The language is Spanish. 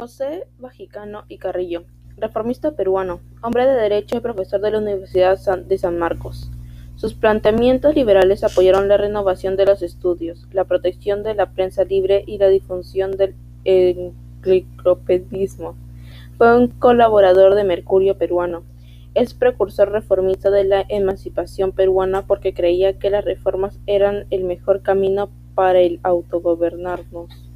José Bajicano y Carrillo, reformista peruano, hombre de derecho y profesor de la Universidad de San Marcos. Sus planteamientos liberales apoyaron la renovación de los estudios, la protección de la prensa libre y la difusión del enciclopedismo. Fue un colaborador de Mercurio peruano. Es precursor reformista de la emancipación peruana porque creía que las reformas eran el mejor camino para el autogobernarnos.